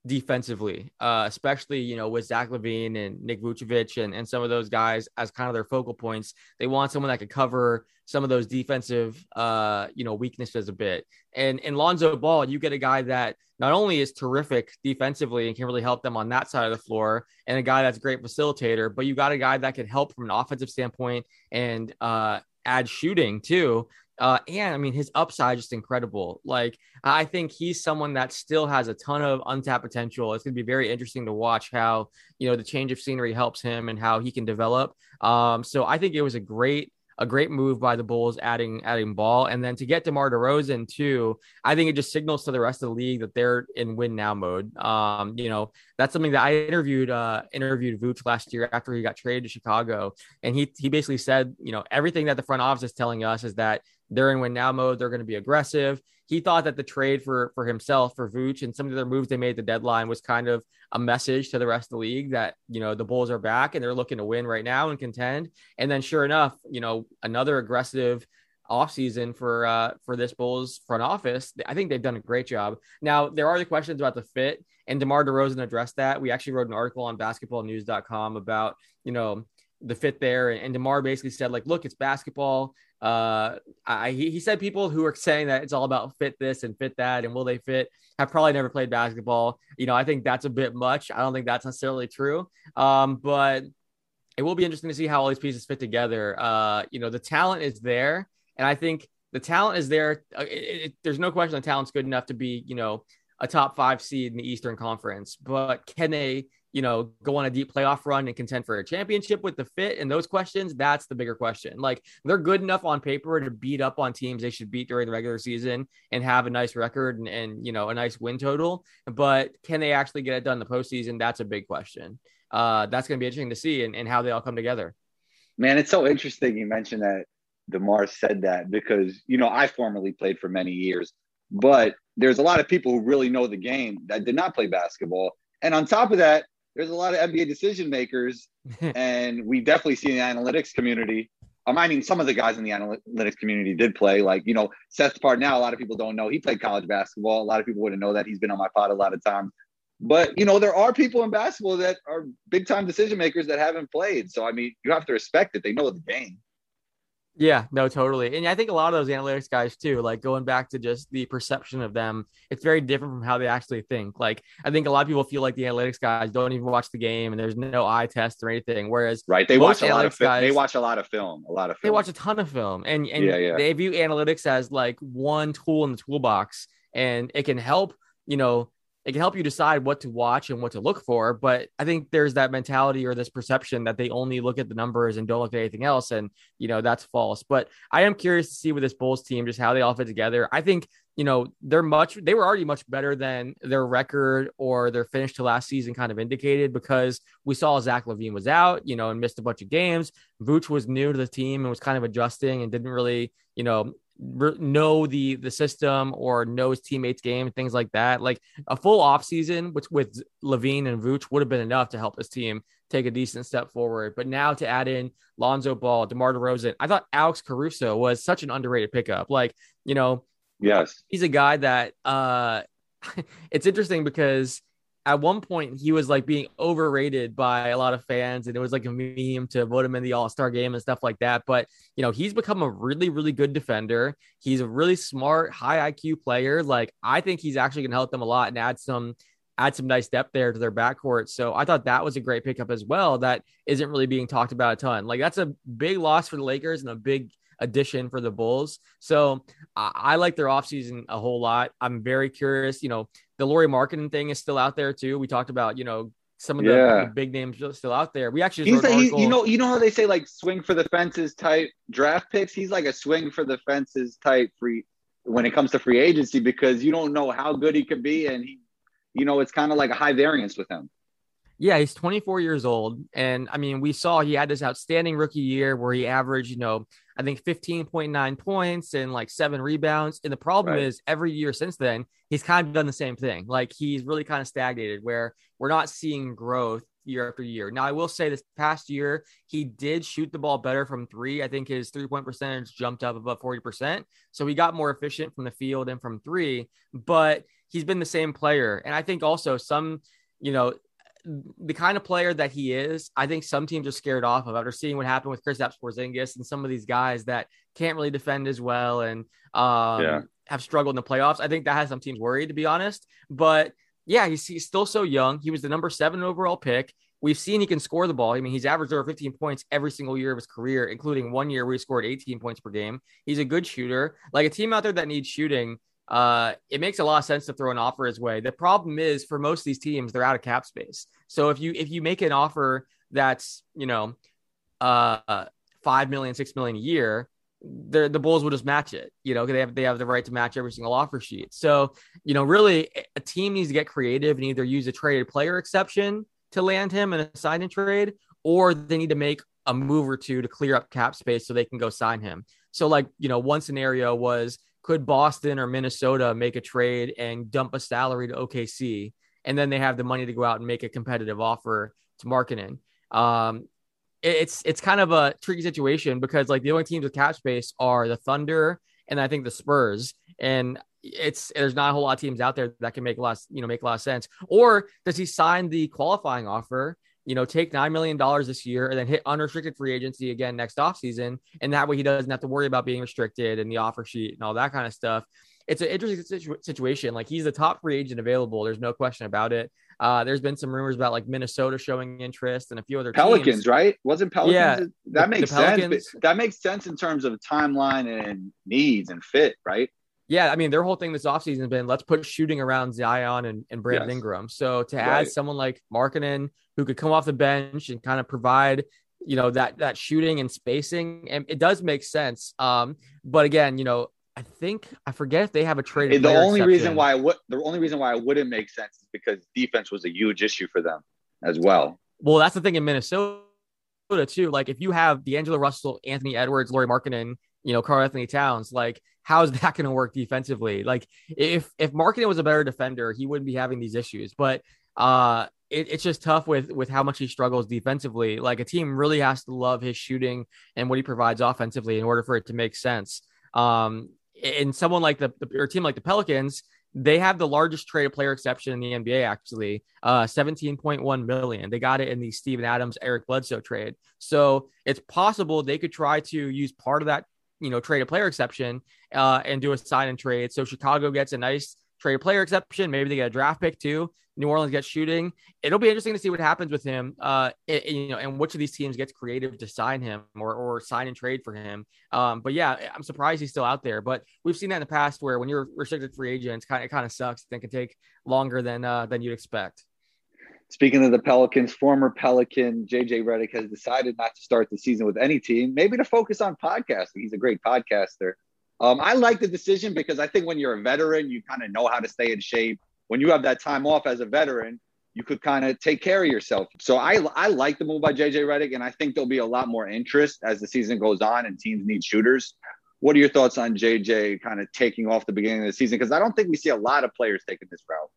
defensively, uh, especially, you know, with Zach LaVine and Nick Vucevic and, and some of those guys as kind of their focal points. They want someone that could cover some of those defensive, uh, you know, weaknesses a bit. And in Lonzo Ball, you get a guy that not only is terrific defensively and can really help them on that side of the floor, and a guy that's a great facilitator, but you got a guy that can help from an offensive standpoint and uh, add shooting too. Uh, and I mean, his upside just incredible. Like, I think he's someone that still has a ton of untapped potential. It's going to be very interesting to watch how, you know, the change of scenery helps him and how he can develop. Um, so I think it was a great, a great move by the Bulls adding adding ball, and then to get DeMar DeRozan too, I think it just signals to the rest of the league that they're in win now mode. Um, you know, that's something that I interviewed uh, interviewed Vooch last year after he got traded to Chicago, and he he basically said, you know, everything that the front office is telling us is that they're in win now mode. They're going to be aggressive. He thought that the trade for for himself for Vooch and some of the other moves they made the deadline was kind of a message to the rest of the league that you know the Bulls are back and they're looking to win right now and contend. And then sure enough, you know another aggressive offseason for uh for this Bulls front office. I think they've done a great job. Now there are the questions about the fit and DeMar DeRozan addressed that. We actually wrote an article on basketballnews.com about, you know, the fit there and, and DeMar basically said like, look, it's basketball. Uh, I, he, said people who are saying that it's all about fit this and fit that and will they fit have probably never played basketball. You know, I think that's a bit much. I don't think that's necessarily true. Um, but it will be interesting to see how all these pieces fit together. Uh, you know, the talent is there, and I think the talent is there. Uh, it, it, there's no question the talent's good enough to be, you know, a top five seed in the Eastern Conference. But can they, you know, go on a deep playoff run and contend for a championship with the fit and those questions? That's the bigger question. Like they're good enough on paper to beat up on teams they should beat during the regular season and have a nice record and, and you know, a nice win total. But can they actually get it done in the postseason? That's a big question. Uh, that's going to be interesting to see and, and how they all come together. Man, it's so interesting you mentioned that DeMar said that because, you know, I formerly played for many years, but there's a lot of people who really know the game that did not play basketball. And on top of that, there's a lot of NBA decision makers, [LAUGHS] and we definitely see in the analytics community. Um, I mean, some of the guys in the analytics community did play. Like, you know, Seth Partnow, a lot of people don't know. He played college basketball. A lot of people wouldn't know that. He's been on my pod a lot of times. But, you know, there are people in basketball that are big time decision makers that haven't played. So, I mean, you have to respect it. They know the game. Yeah, no, totally. And I think a lot of those analytics guys too, like going back to just the perception of them, it's very different from how they actually think. Like I think a lot of people feel like the analytics guys don't even watch the game and there's no eye test or anything. Whereas right, they watch a lot of guys- they watch a lot of film, a lot of film. they watch a ton of film and, and Yeah, yeah. they view analytics as like one tool in the toolbox and it can help, you know, it can help you decide what to watch and what to look for. But I think there's that mentality or this perception that they only look at the numbers and don't look at anything else. And, you know, that's false. But I am curious to see with this Bulls team, just how they all fit together. I think, you know, they're much, they were already much better than their record or their finish to last season kind of indicated because we saw Zach LaVine was out, you know, and missed a bunch of games. Vooch was new to the team and was kind of adjusting and didn't really, you know, know the the system or knows teammates game things like that like a full off season which with levine and vooch would have been enough to help this team take a decent step forward. But now to add in Lonzo Ball, DeMar DeRozan, I thought Alex Caruso was such an underrated pickup. Like, you know, yes, he's a guy that uh [LAUGHS] it's interesting because at one point he was like being overrated by a lot of fans and it was like a meme to vote him in the all-star game and stuff like that but you know he's become a really really good defender he's a really smart high iq player like i think he's actually going to help them a lot and add some add some nice depth there to their backcourt. So I thought that was a great pickup as well. That isn't really being talked about a ton. Like that's a big loss for the Lakers and a big addition for the Bulls. So I, I like their offseason a whole lot. I'm very curious. You know, the Lauri Markkanen thing is still out there too. We talked about, you know, some of the, Yeah. the big names still out there. We actually he's like, he, you know, you know how they say like swing for the fences type draft picks. He's like a swing for the fences type free when it comes to free agency because you don't know how good he could be, and he, you know, it's kind of like a high variance with him. Yeah, he's 24 years old. And I mean, we saw he had this outstanding rookie year where he averaged, you know, I think 15.9 points and like seven rebounds. And the problem Right. is every year since then, he's kind of done the same thing. Like he's really kind of stagnated where we're not seeing growth year after year. Now, I will say this past year, he did shoot the ball better from three. I think his three point percentage jumped up above 40%. So he got more efficient from the field and from three, but he's been the same player. And I think also some, you know, the kind of player that he is, I think some teams are scared off of after seeing what happened with Chris Porzingis and some of these guys that can't really defend as well and um, Yeah. have struggled in the playoffs. I think that has some teams worried, to be honest. But yeah, he's, he's still so young. He was the number seven overall pick. We've seen he can score the ball. I mean, he's averaged over 15 points every single year of his career, including one year where he scored 18 points per game. He's a good shooter. Like a team out there that needs shooting, uh, it makes a lot of sense to throw an offer his way. The problem is for most of these teams, they're out of cap space. So if you if you make an offer that's you know uh five million, six million a year, the the Bulls will just match it. You know, they have they have the right to match every single offer sheet. So you know, really, a team needs to get creative and either use a traded player exception to land him in a sign and trade, or they need to make a move or two to clear up cap space so they can go sign him. So, like, you know, one scenario was could Boston or Minnesota make a trade and dump a salary to OKC, and then they have the money to go out and make a competitive offer to Markkanen? Um, it- it's it's kind of a tricky situation because like the only teams with cap space are the Thunder and I think the Spurs, and it's there's not a whole lot of teams out there that can make a lot you know make a lot of sense. Or does he sign the qualifying offer? You know, take nine million dollars this year and then hit unrestricted free agency again next offseason. And that way he doesn't have to worry about being restricted and the offer sheet and all that kind of stuff. It's an interesting situ- situation. Like he's the top free agent available. There's no question about it. Uh, there's been some rumors about like Minnesota showing interest and a few other Pelicans, teams. right? Wasn't Pelicans? Yeah. that The- makes the sense. Pelicans- that makes sense in terms of timeline and needs and fit, right? Yeah, I mean, their whole thing this offseason has been let's put shooting around Zion and, and Brandon Yes. Ingram. So to add Right. someone like Markkanen who could come off the bench and kind of provide, you know, that that shooting and spacing, and it does make sense. Um, but again, you know, I think I forget if they have a trade. the only reason why I would the only reason why it wouldn't make sense is because defense was a huge issue for them as well. Well, that's the thing in Minnesota too. Like if you have D'Angelo Russell, Anthony Edwards, Lauri Markkanen, you know, Karl Anthony Towns, like how is that going to work defensively? Like if if Markkanen was a better defender, he wouldn't be having these issues. But uh it, it's just tough with with how much he struggles defensively. Like a team really has to love his shooting and what he provides offensively in order for it to make sense. Um and someone like the or team like the Pelicans, they have the largest traded player exception in the NBA, actually, uh, 17.1 million. They got it in the Steven Adams, Eric Bledsoe trade. So it's possible they could try to use part of that, you know, trade a player exception uh, and do a sign and trade. So Chicago gets a nice traded player exception. Maybe they get a draft pick too. New Orleans gets shooting. It'll be interesting to see what happens with him. Uh, you know, and which of these teams gets creative to sign him or or sign and trade for him. Um, but yeah, I'm surprised he's still out there. But we've seen that in the past where when you're restricted free agents, kind it kind of sucks. It can take longer than uh, than you'd expect. Speaking of the Pelicans, former Pelican JJ Redick has decided not to start the season with any team, maybe to focus on podcasting. He's a great podcaster. Um, I like the decision because I think when you're a veteran, you kind of know how to stay in shape. When you have that time off as a veteran, you could kind of take care of yourself. So I, I like the move by JJ Redick, and I think there'll be a lot more interest as the season goes on and teams need shooters. What are your thoughts on JJ kind of taking off the beginning of the season? Because I don't think we see a lot of players taking this route.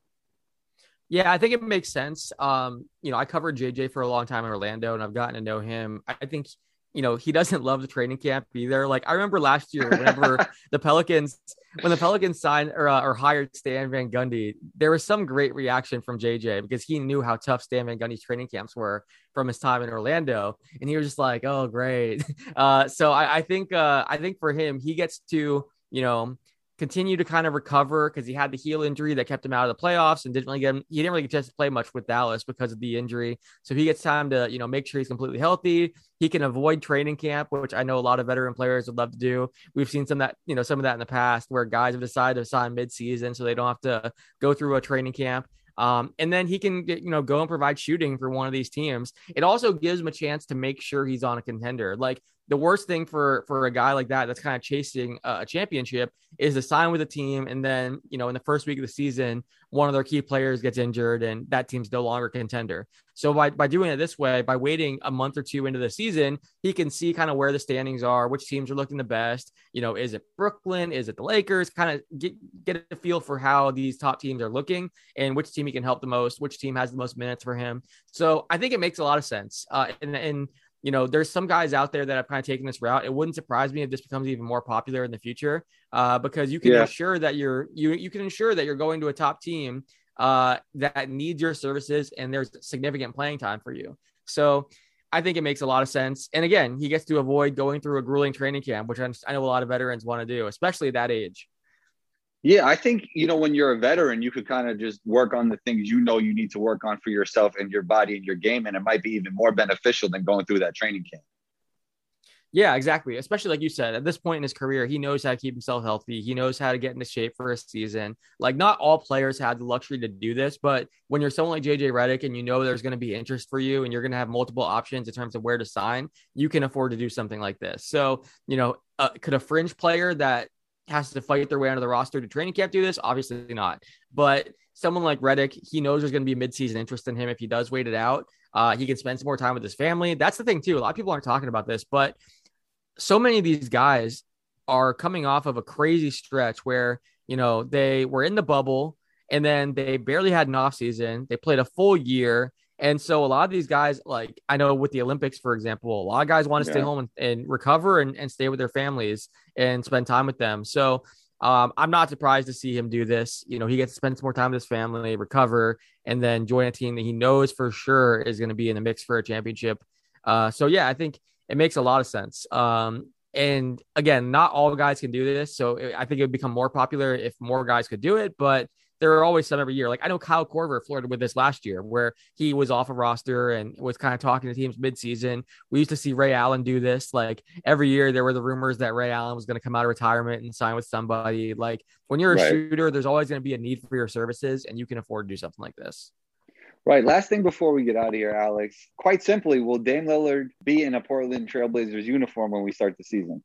Yeah, I think it makes sense. Um, you know, I covered JJ for a long time in Orlando and I've gotten to know him. I think you know, he doesn't love the training camp either. Like I remember last year, whenever [LAUGHS] the Pelicans, when the Pelicans signed or, uh, or hired Stan Van Gundy, there was some great reaction from JJ because he knew how tough Stan Van Gundy's training camps were from his time in Orlando, and he was just like, "Oh, great." [LAUGHS] Uh, so I, I think, uh, I think for him, he gets to, you know, continue to kind of recover because he had the heel injury that kept him out of the playoffs and didn't really get him, he didn't really get to play much with Dallas because of the injury. So he gets time to, you know, make sure he's completely healthy. He can avoid training camp, which I know a lot of veteran players would love to do. We've seen some that, you know, some of that in the past where guys have decided to sign mid-season so they don't have to go through a training camp. Um, and then he can, you know, go and provide shooting for one of these teams. It also gives him a chance to make sure he's on a contender. Like the worst thing for for a guy like that that's kind of chasing a championship is to sign with a team and then you know in the first week of the season one of their key players gets injured and that team's no longer contender. So by, by doing it this way by waiting a month or two into the season he can see kind of where the standings are which teams are looking the best. You know is it brooklyn? Is it the lakers? Kind of get get a feel for how these top teams are looking and which team he can help the most which team has the most minutes for him. So i think it makes a lot of sense. Uh, and, and you know, there's some guys out there that have kind of taken this route. It wouldn't surprise me if this becomes even more popular in the future, uh, because you can yeah. ensure that you're you you can ensure that you're going to a top team uh, that needs your services and there's significant playing time for you. So I think it makes a lot of sense. And again, he gets to avoid going through a grueling training camp, which I know a lot of veterans want to do, especially at that age. Yeah, I think, you know, when you're a veteran, you could kind of just work on the things you know you need to work on for yourself and your body and your game. And it might be even more beneficial than going through that training camp. Yeah, exactly. Especially like you said, at this point in his career, he knows how to keep himself healthy. He knows how to get into shape for a season. Like, not all players have the luxury to do this, but when you're someone like JJ Redick and you know there's going to be interest for you and you're going to have multiple options in terms of where to sign, you can afford to do something like this. So, you know, uh, could a fringe player that has to fight their way onto the roster to training camp do this? Obviously not. But someone like Redick, he knows there's going to be midseason interest in him if he does wait it out. Uh, he can spend some more time with his family. That's the thing too. A lot of people aren't talking about this, but so many of these guys are coming off of a crazy stretch where you know they were in the bubble and then they barely had an off season. They played a full year and so a lot of these guys, like I know with the Olympics, for example, a lot of guys want to yeah. stay home and, and recover and, and stay with their families and spend time with them. So um, I'm not surprised to see him do this. You know, he gets to spend some more time with his family, recover, and then join a team that he knows for sure is going to be in the mix for a championship. Uh, so yeah, I think it makes a lot of sense. Um, and again, not all guys can do this. So I think it would become more popular if more guys could do it. But there are always some every year. Like I know Kyle Korver flirted with this last year, where he was off a roster and was kind of talking to teams midseason. We used to see Ray Allen do this. Like every year, there were the rumors that Ray Allen was going to come out of retirement and sign with somebody. Like when you're a right. shooter, there's always going to be a need for your services, and you can afford to do something like this. Right. Last thing before we get out of here, Alex. Quite simply, will Dame Lillard be in a Portland Trailblazers uniform when we start the season?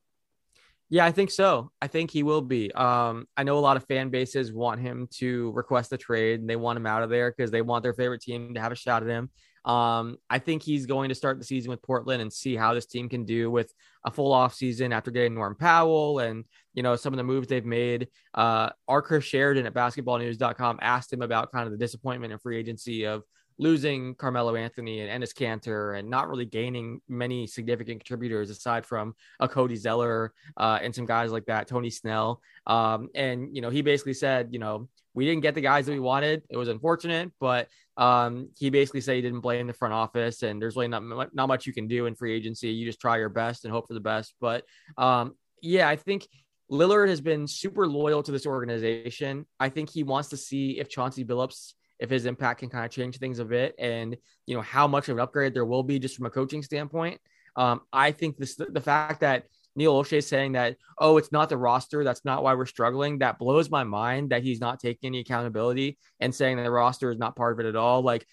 Yeah, I think so. I think he will be. Um, I know a lot of fan bases want him to request a trade and they want him out of there because they want their favorite team to have a shot at him. Um, I think he's going to start the season with Portland and see how this team can do with a full off season after getting Norm Powell and you know some of the moves they've made. Uh, our Chris Sheridan at basketballnews.com asked him about kind of the disappointment in free agency of losing Carmelo Anthony and Enes Kanter and not really gaining many significant contributors aside from a Cody Zeller uh, and some guys like that, Tony Snell. Um, and, you know, he basically said, you know, we didn't get the guys that we wanted. It was unfortunate, but um, he basically said he didn't blame the front office and there's really not, not much you can do in free agency. You just try your best and hope for the best. But um, yeah, I think Lillard has been super loyal to this organization. I think he wants to see if Chauncey Billups if his impact can kind of change things a bit and you know how much of an upgrade there will be just from a coaching standpoint. Um, I think this the fact that Neil Olshey is saying that oh it's not the roster that's not why we're struggling that blows my mind that he's not taking any accountability and saying the roster is not part of it at all. Like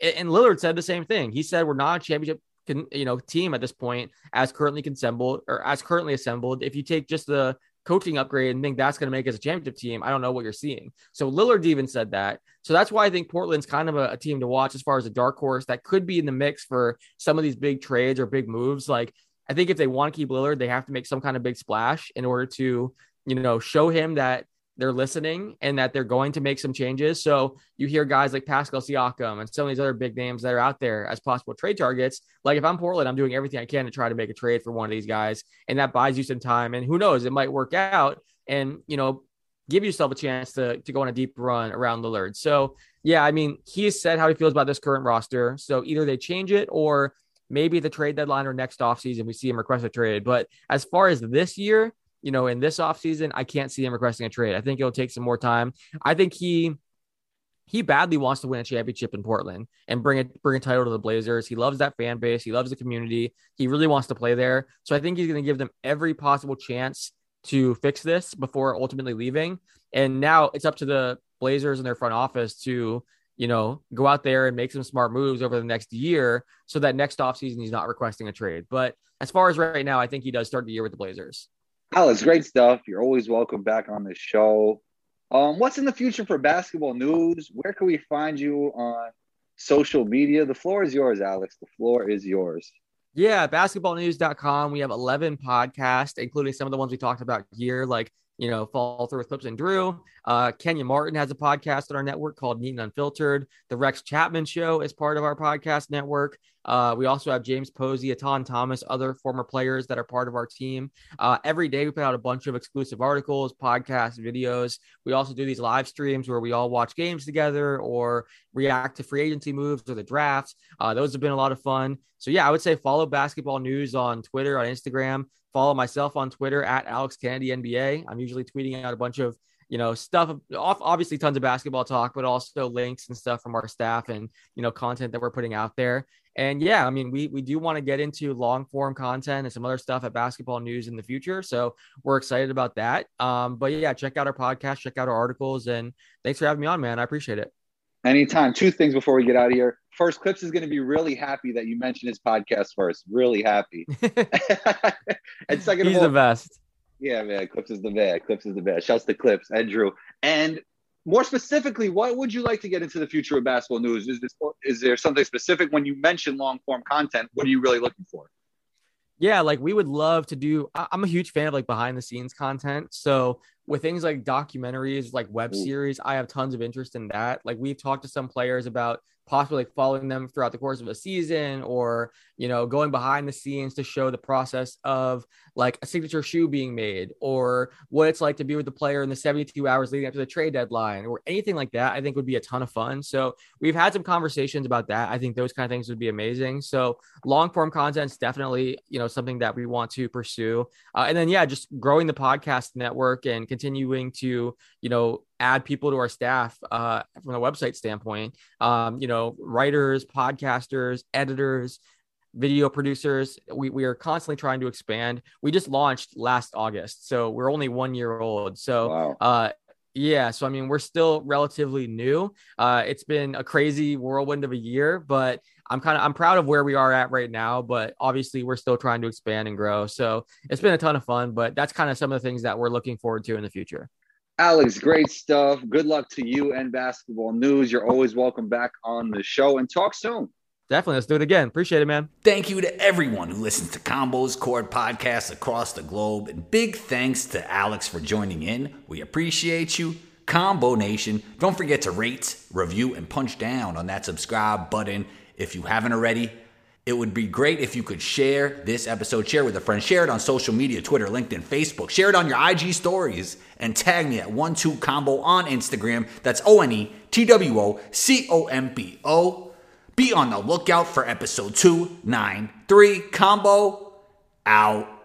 and Lillard said the same thing. He said we're not a championship you know team at this point as currently assembled or as currently assembled. If you take just the coaching upgrade and think that's going to make us a championship team, I don't know what you're seeing. So Lillard even said that. So that's why I think Portland's kind of a, a, team to watch as far as a dark horse that could be in the mix for some of these big trades or big moves. Like I think if they want to keep Lillard, they have to make some kind of big splash in order to, you know, show him that they're listening and that they're going to make some changes. So you hear guys like Pascal Siakam and some of these other big names that are out there as possible trade targets. Like if I'm Portland, I'm doing everything I can to try to make a trade for one of these guys, and that buys you some time. And who knows, it might work out, and you know, give yourself a chance to to go on a deep run around Lillard. So yeah, I mean, he said how he feels about this current roster. So either they change it or maybe the trade deadline or next offseason we see him request a trade. But as far as this year, you know, in this offseason, I can't see him requesting a trade. I think it'll take some more time. I think he he badly wants to win a championship in Portland and bring it bring a title to the Blazers. He loves that fan base. He loves the community. He really wants to play there. So I think he's going to give them every possible chance to fix this before ultimately leaving. And now it's up to the Blazers and their front office to, you know, go out there and make some smart moves over the next year so that next offseason he's not requesting a trade. But as far as right now, I think he does start the year with the Blazers. Alex, great stuff. You're always welcome back on the show. Um, what's in the future for basketball news? Where can we find you on social media? The floor is yours, Alex. The floor is yours. Yeah, basketballnews.com. We have 11 podcasts, including some of the ones we talked about here, like you know, follow through with Clips and Drew. Uh, Kenyon Martin has a podcast on our network called Neat and Unfiltered. The Rex Chapman Show is part of our podcast network. Uh, we also have James Posey, Etan Thomas, other former players that are part of our team. Uh, every day we put out a bunch of exclusive articles, podcasts, videos. We also do these live streams where we all watch games together or react to free agency moves or the drafts. Uh, those have been a lot of fun. So yeah, I would say follow basketball news on Twitter, on Instagram. Follow myself on Twitter at Alex Kennedy NBA. I'm usually tweeting out a bunch of you know stuff obviously tons of basketball talk but also links and stuff from our staff and you know content that we're putting out there and yeah i mean we we do want to get into long form content and some other stuff at basketball news in the future so we're excited about that um but yeah check out our podcast check out our articles and thanks for having me on man i appreciate it Anytime. Two things before we get out of here. First, Clips is going to be really happy that you mentioned his podcast first. Really happy. [LAUGHS] and second he's of all, the best yeah, man, Clips is the best. Clips is the best. Shouts to Clips and Drew. And more specifically, what would you like to get into the future of basketball news? Is this is there something specific when you mention long form content? What are you really looking for? Yeah, like we would love to do. I'm a huge fan of like behind the scenes content. So with things like documentaries, like web series, I have tons of interest in that. Like we've talked to some players about possibly like following them throughout the course of a season or you know going behind the scenes to show the process of like a signature shoe being made or what it's like to be with the player in the 72 hours leading up to the trade deadline or anything like that i think would be a ton of fun. So we've had some conversations about that. I think those kind of things would be amazing. So long form content is definitely you know something that we want to pursue. Uh, and then yeah just growing the podcast network and continuing to you know add people to our staff uh, from the website standpoint. Um, you know, writers, podcasters, editors, video producers. We, we are constantly trying to expand. We just launched last August, so we're only one year old. So, wow. uh, yeah, so I mean, we're still relatively new. Uh, it's been a crazy whirlwind of a year, but I'm kind of I'm proud of where we are at right now. But obviously, we're still trying to expand and grow. So it's been a ton of fun. But that's kind of some of the things that we're looking forward to in the future. Alex, great stuff. Good luck to you and basketball news. You're always welcome back on the show and talk soon. Definitely. Let's do it again. Appreciate it, man. Thank you to everyone who listens to Combos Court podcasts across the globe. And big thanks to Alex for joining in. We appreciate you. Combo Nation, don't forget to rate, review, and punch down on that subscribe button if you haven't already. It would be great if you could share this episode, share with a friend, share it on social media Twitter, LinkedIn, Facebook, share it on your IG stories, and tag me at one two combo on Instagram. That's O N E T W O C O M B O. Be on the lookout for episode 293 combo out.